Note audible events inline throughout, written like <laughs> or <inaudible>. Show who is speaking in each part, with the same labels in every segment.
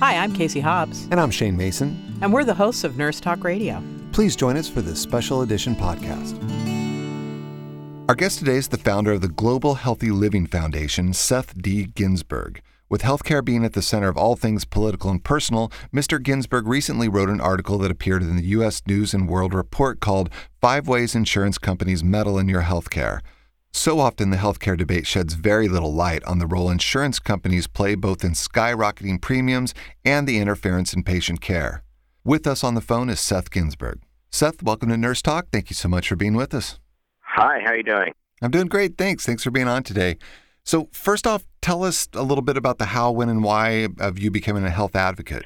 Speaker 1: Hi, I'm Casey Hobbs.
Speaker 2: And I'm Shane Mason.
Speaker 1: And we're the hosts of Nurse Talk Radio.
Speaker 2: Please join us for this special edition podcast. Our guest today is the founder of the Global Healthy Living Foundation, Seth D. Ginsberg. With healthcare being at the center of all things political and personal, Mr. Ginsberg recently wrote an article that appeared in the U.S. News and World Report called Five Ways Insurance Companies Meddle in Your Healthcare. So often, the healthcare debate sheds very little light on the role insurance companies play both in skyrocketing premiums and the interference in patient care. With us on the phone is Seth Ginsberg. Seth, welcome to Nurse Talk. Thank you so much for being with us.
Speaker 3: Hi, how are you doing?
Speaker 2: I'm doing great. Thanks. Thanks for being on today. So, first off, tell us a little bit about the how, when, and why of you becoming a health advocate.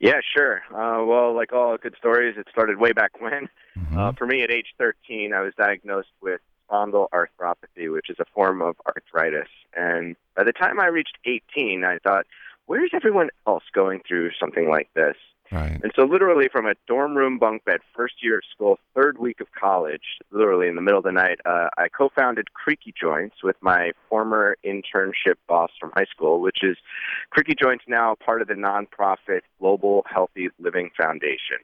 Speaker 3: Yeah, sure. Uh, well, like all good stories, it started way back when. Mm-hmm. Uh, for me, at age 13, I was diagnosed with spondyloarthropathy, which is a form of arthritis. And by the time I reached 18, I thought, where's everyone else going through something like this?
Speaker 2: Right.
Speaker 3: And so, literally, from a dorm room bunk bed, first year of school, third week of college, literally in the middle of the night, uh, I co founded Creaky Joints with my former internship boss from high school, which is Creaky Joints now part of the nonprofit Global Healthy Living Foundation.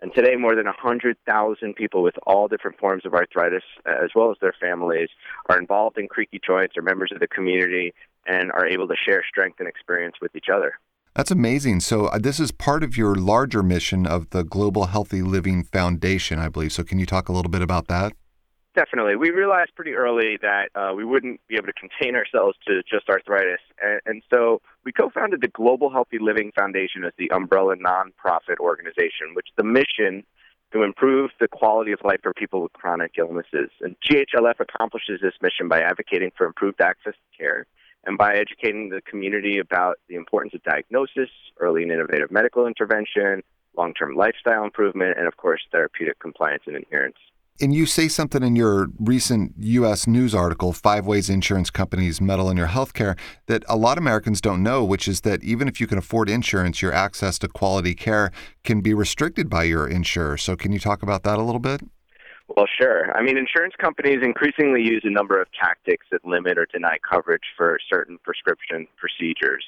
Speaker 3: And today, more than 100,000 people with all different forms of arthritis, as well as their families, are involved in Creaky Joints, are members of the community, and are able to share strength and experience with each other.
Speaker 2: That's amazing. So, uh, this is part of your larger mission of the Global Healthy Living Foundation, I believe. So, can you talk a little bit about that?
Speaker 3: Definitely. We realized pretty early that uh, we wouldn't be able to contain ourselves to just arthritis. And, and so we co founded the Global Healthy Living Foundation as the umbrella nonprofit organization, which the mission to improve the quality of life for people with chronic illnesses. And GHLF accomplishes this mission by advocating for improved access to care and by educating the community about the importance of diagnosis, early and innovative medical intervention, long term lifestyle improvement, and of course, therapeutic compliance and adherence.
Speaker 2: And you say something in your recent U.S. News article, Five Ways Insurance Companies Meddle in Your Healthcare, that a lot of Americans don't know, which is that even if you can afford insurance, your access to quality care can be restricted by your insurer. So, can you talk about that a little bit?
Speaker 3: Well, sure. I mean, insurance companies increasingly use a number of tactics that limit or deny coverage for certain prescription procedures.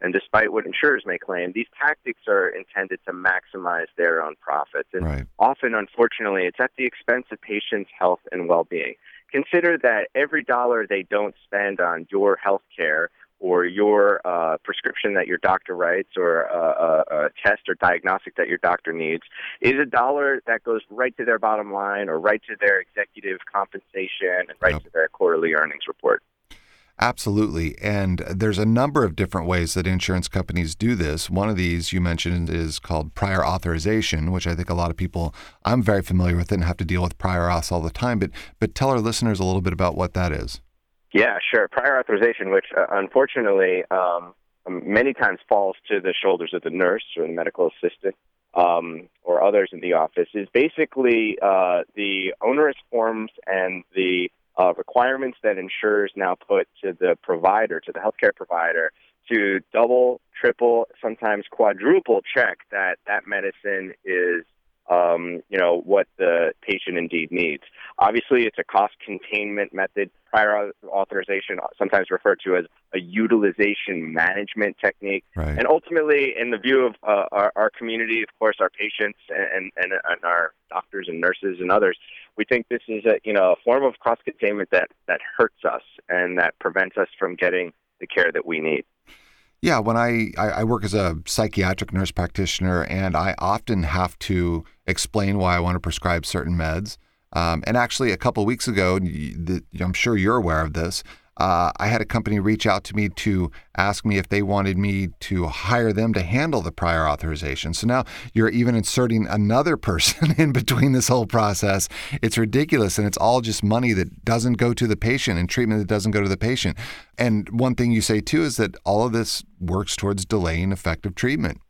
Speaker 3: And despite what insurers may claim, these tactics are intended to maximize their own profits. And
Speaker 2: right.
Speaker 3: often, unfortunately, it's at the expense of patients' health and well being. Consider that every dollar they don't spend on your health care or your uh, prescription that your doctor writes or a, a, a test or diagnostic that your doctor needs is a dollar that goes right to their bottom line or right to their executive compensation and right yep. to their quarterly earnings report.
Speaker 2: Absolutely. And there's a number of different ways that insurance companies do this. One of these you mentioned is called prior authorization, which I think a lot of people, I'm very familiar with it and have to deal with prior auths all the time. But, but tell our listeners a little bit about what that is.
Speaker 3: Yeah, sure. Prior authorization, which uh, unfortunately um, many times falls to the shoulders of the nurse or the medical assistant um, or others in the office, is basically uh, the onerous forms and the uh, requirements that insurers now put to the provider, to the healthcare provider, to double, triple, sometimes quadruple check that that medicine is, um, you know, what the patient indeed needs. Obviously, it's a cost containment method. Prior authorization, sometimes referred to as a utilization management technique.
Speaker 2: Right.
Speaker 3: And ultimately, in the view of uh, our, our community, of course, our patients and, and, and our doctors and nurses and others, we think this is a you know a form of cost containment that that hurts us and that prevents us from getting the care that we need.
Speaker 2: Yeah, when I, I work as a psychiatric nurse practitioner, and I often have to explain why I want to prescribe certain meds. Um, and actually, a couple weeks ago, I'm sure you're aware of this uh, I had a company reach out to me to ask me if they wanted me to hire them to handle the prior authorization. So now you're even inserting another <laughs> person in between this whole process. It's ridiculous. And it's all just money that doesn't go to the patient and treatment that doesn't go to the patient. And one thing you say too is that all of this works towards delaying effective treatment.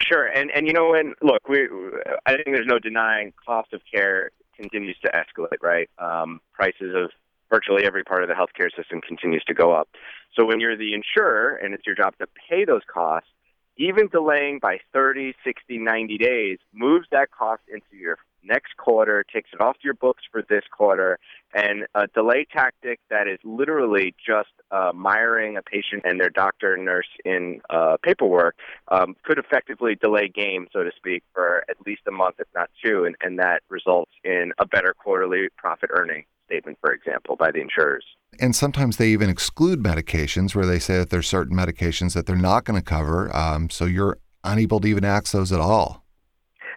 Speaker 3: Sure, and and you know and look, we I think there's no denying cost of care continues to escalate, right? Um, prices of virtually every part of the healthcare system continues to go up. So when you're the insurer and it's your job to pay those costs, even delaying by 30, 60, 90 days moves that cost into your next quarter, takes it off your books for this quarter, and a delay tactic that is literally just uh, miring a patient and their doctor and nurse in uh, paperwork um, could effectively delay game, so to speak, for at least a month, if not two, and, and that results in a better quarterly profit earning statement, for example, by the insurers.
Speaker 2: And sometimes they even exclude medications where they say that there's certain medications that they're not going to cover. Um, so you're unable to even access those at all.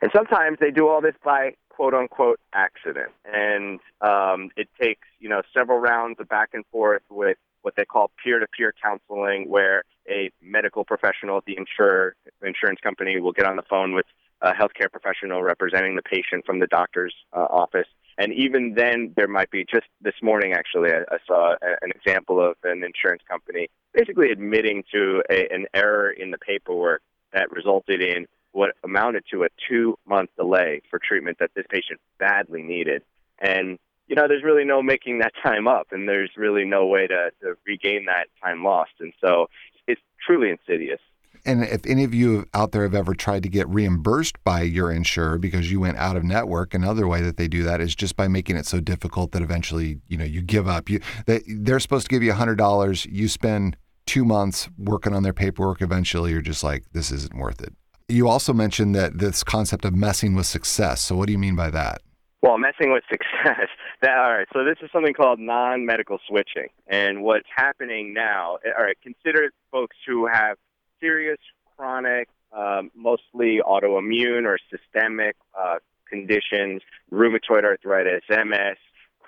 Speaker 3: And sometimes they do all this by quote unquote accident. And um, it takes, you know, several rounds of back and forth with what they call peer to peer counseling, where a medical professional at the insurer, insurance company will get on the phone with a healthcare professional representing the patient from the doctor's uh, office. And even then, there might be just this morning, actually, I, I saw a, an example of an insurance company basically admitting to a, an error in the paperwork that resulted in what amounted to a two month delay for treatment that this patient badly needed. And, you know, there's really no making that <laughs> time up, and there's really no way to, to regain that time lost. And so it's truly insidious.
Speaker 2: And if any of you out there have ever tried to get reimbursed by your insurer because you went out of network, another way that they do that is just by making it so difficult that eventually, you know, you give up. You they, they're supposed to give you hundred dollars. You spend two months working on their paperwork. Eventually, you're just like, this isn't worth it. You also mentioned that this concept of messing with success. So, what do you mean by that?
Speaker 3: Well, messing with <laughs> success. That, all right. So this is something called non-medical switching, and what's happening now. All right. Consider folks who have serious chronic, um, mostly autoimmune or systemic uh, conditions, rheumatoid arthritis, MS,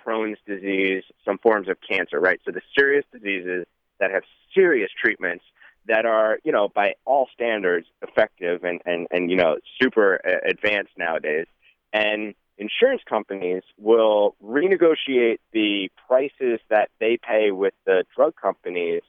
Speaker 3: Crohn's disease, some forms of cancer, right? So the serious diseases that have serious treatments that are, you know, by all standards effective and, and, and you know, super uh, advanced nowadays. And insurance companies will renegotiate the prices that they pay with the drug companies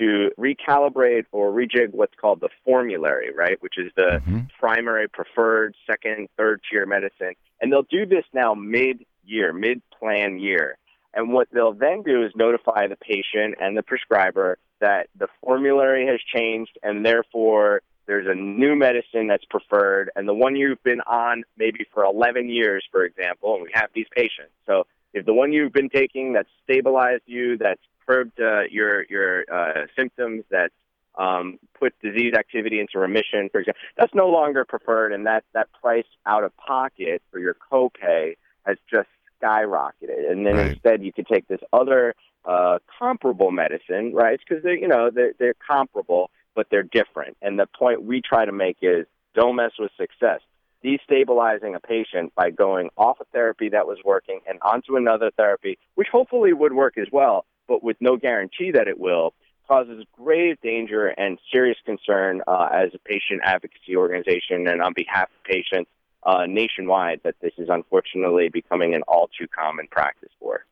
Speaker 3: to recalibrate or rejig what's called the formulary, right, which is the mm-hmm. primary, preferred, second, third tier medicine. And they'll do this now mid year, mid plan year. And what they'll then do is notify the patient and the prescriber that the formulary has changed and therefore there's a new medicine that's preferred and the one you've been on maybe for 11 years, for example, and we have these patients. So if the one you've been taking that's stabilized you, that's curbed uh, your your uh, symptoms, that um, put disease activity into remission, for example, that's no longer preferred, and that that price out of pocket for your copay has just skyrocketed. And then right. instead, you could take this other uh, comparable medicine, right? Because they're you know, they're, they're comparable, but they're different. And the point we try to make is don't mess with success. Destabilizing a patient by going off a therapy that was working and onto another therapy, which hopefully would work as well, but with no guarantee that it will, causes grave danger and serious concern uh, as a patient advocacy organization and on behalf of patients uh, nationwide that this is unfortunately becoming an all too common practice for.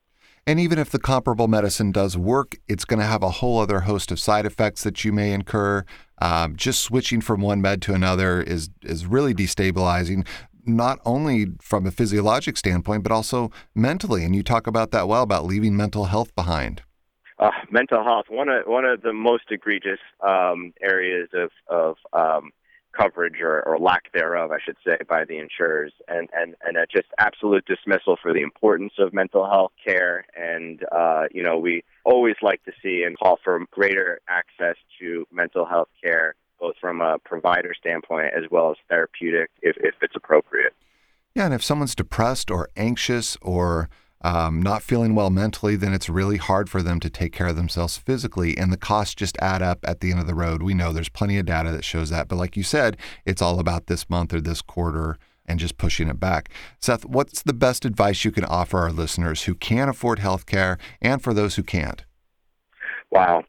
Speaker 2: And even if the comparable medicine does work, it's going to have a whole other host of side effects that you may incur. Um, just switching from one med to another is is really destabilizing, not only from a physiologic standpoint, but also mentally. And you talk about that well about leaving mental health behind.
Speaker 3: Uh, mental health one of one of the most egregious um, areas of of um, coverage or, or lack thereof, I should say, by the insurers, and and and a just absolute dismissal for the importance of mental health care. And uh, you know, we always like to see and call for greater access to mental health care, both from a provider standpoint as well as therapeutic, if if it's appropriate.
Speaker 2: Yeah, and if someone's depressed or anxious or um, not feeling well mentally, then it's really hard for them to take care of themselves physically. And the costs just add up at the end of the road. We know there's plenty of data that shows that. But like you said, it's all about this month or this quarter and just pushing it back. Seth, what's the best advice you can offer our listeners who can't afford health care and for those who can't?
Speaker 3: Wow.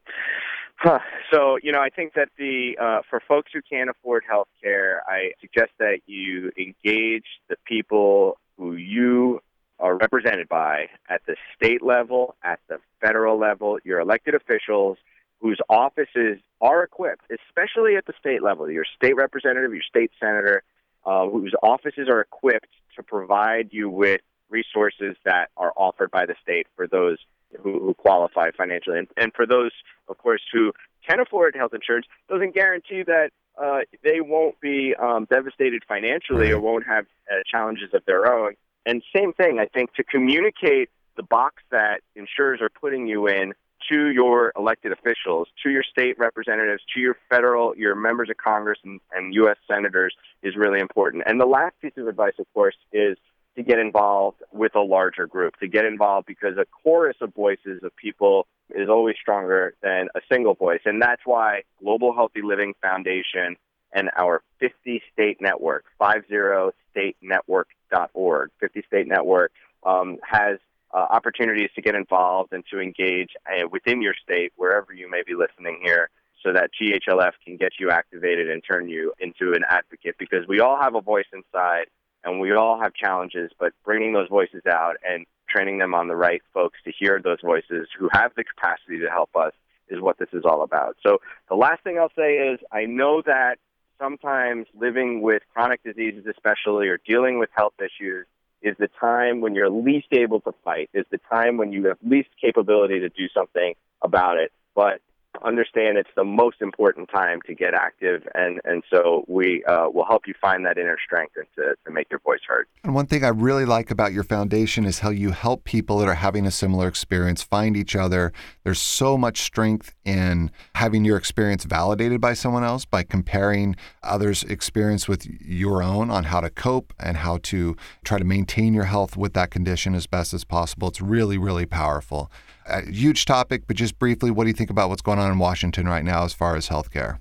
Speaker 3: Huh. So, you know, I think that the uh, for folks who can't afford health care, I suggest that you engage the people who you are represented by at the state level, at the federal level, your elected officials whose offices are equipped, especially at the state level, your state representative, your state senator, uh, whose offices are equipped to provide you with resources that are offered by the state for those who, who qualify financially. And, and for those, of course, who can afford health insurance, doesn't guarantee that uh, they won't be um, devastated financially or won't have uh, challenges of their own. And same thing, I think, to communicate the box that insurers are putting you in to your elected officials, to your state representatives, to your federal, your members of Congress and, and U.S. senators is really important. And the last piece of advice, of course, is to get involved with a larger group, to get involved because a chorus of voices of people is always stronger than a single voice. And that's why Global Healthy Living Foundation and our 50 state network, 50statenetwork.org, 50 state network, um, has uh, opportunities to get involved and to engage uh, within your state, wherever you may be listening here, so that GHLF can get you activated and turn you into an advocate because we all have a voice inside and we all have challenges, but bringing those voices out and training them on the right folks to hear those voices who have the capacity to help us is what this is all about. So the last thing I'll say is I know that sometimes living with chronic diseases, especially, or dealing with health issues, is the time when you're least able to fight, is the time when you have least capability to do something about it. But understand it's the most important time to get active, and and so we uh, will help you find that inner strength and to, to make your voice heard.
Speaker 2: And one thing I really like about your foundation is how you help people that are having a similar experience find each other. There's so much strength in having your experience validated by someone else by comparing others' experience with your own on how to cope and how to try to maintain your health with that condition as best as possible. It's really, really powerful a huge topic, but just briefly, what do you think about what's going on in Washington right now as far as healthcare?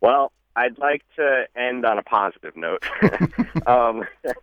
Speaker 3: Well, I'd like to end on a positive note. <laughs> <laughs> um, <laughs>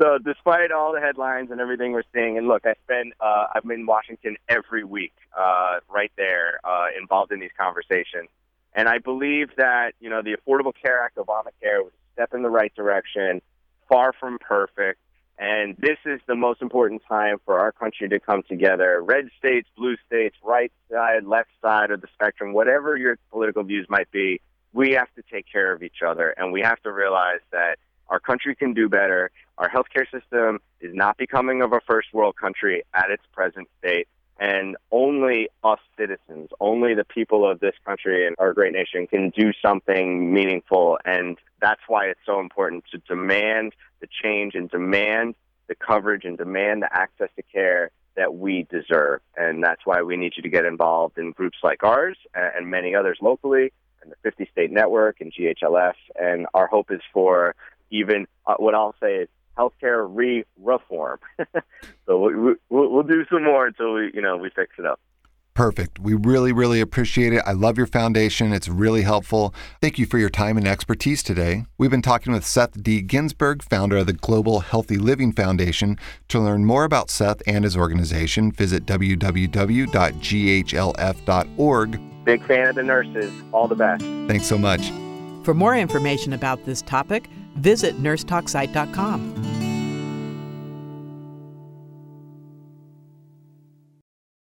Speaker 3: so, despite all the headlines and everything we're seeing, and look, I spend uh, I'm in Washington every week, uh, right there, uh, involved in these conversations, and I believe that you know the Affordable Care Act, Obamacare, was a step in the right direction, far from perfect. And this is the most important time for our country to come together. Red states, blue states, right side, left side of the spectrum, whatever your political views might be, we have to take care of each other. And we have to realize that our country can do better. Our healthcare system is not becoming of a first world country at its present state. And only us citizens, only the people of this country and our great nation can do something meaningful. And that's why it's so important to demand the change and demand the coverage and demand the access to care that we deserve. And that's why we need you to get involved in groups like ours and many others locally and the 50 state network and GHLF. And our hope is for even uh, what I'll say is healthcare re-reform. <laughs> so we, we'll, we'll do some more until we, you know, we fix it up.
Speaker 2: Perfect. We really, really appreciate it. I love your foundation. It's really helpful. Thank you for your time and expertise today. We've been talking with Seth D. Ginsberg, founder of the Global Healthy Living Foundation. To learn more about Seth and his organization, visit www.ghlf.org.
Speaker 3: Big fan of the nurses. All the best.
Speaker 2: Thanks so much.
Speaker 1: For more information about this topic, visit nursetalksite.com.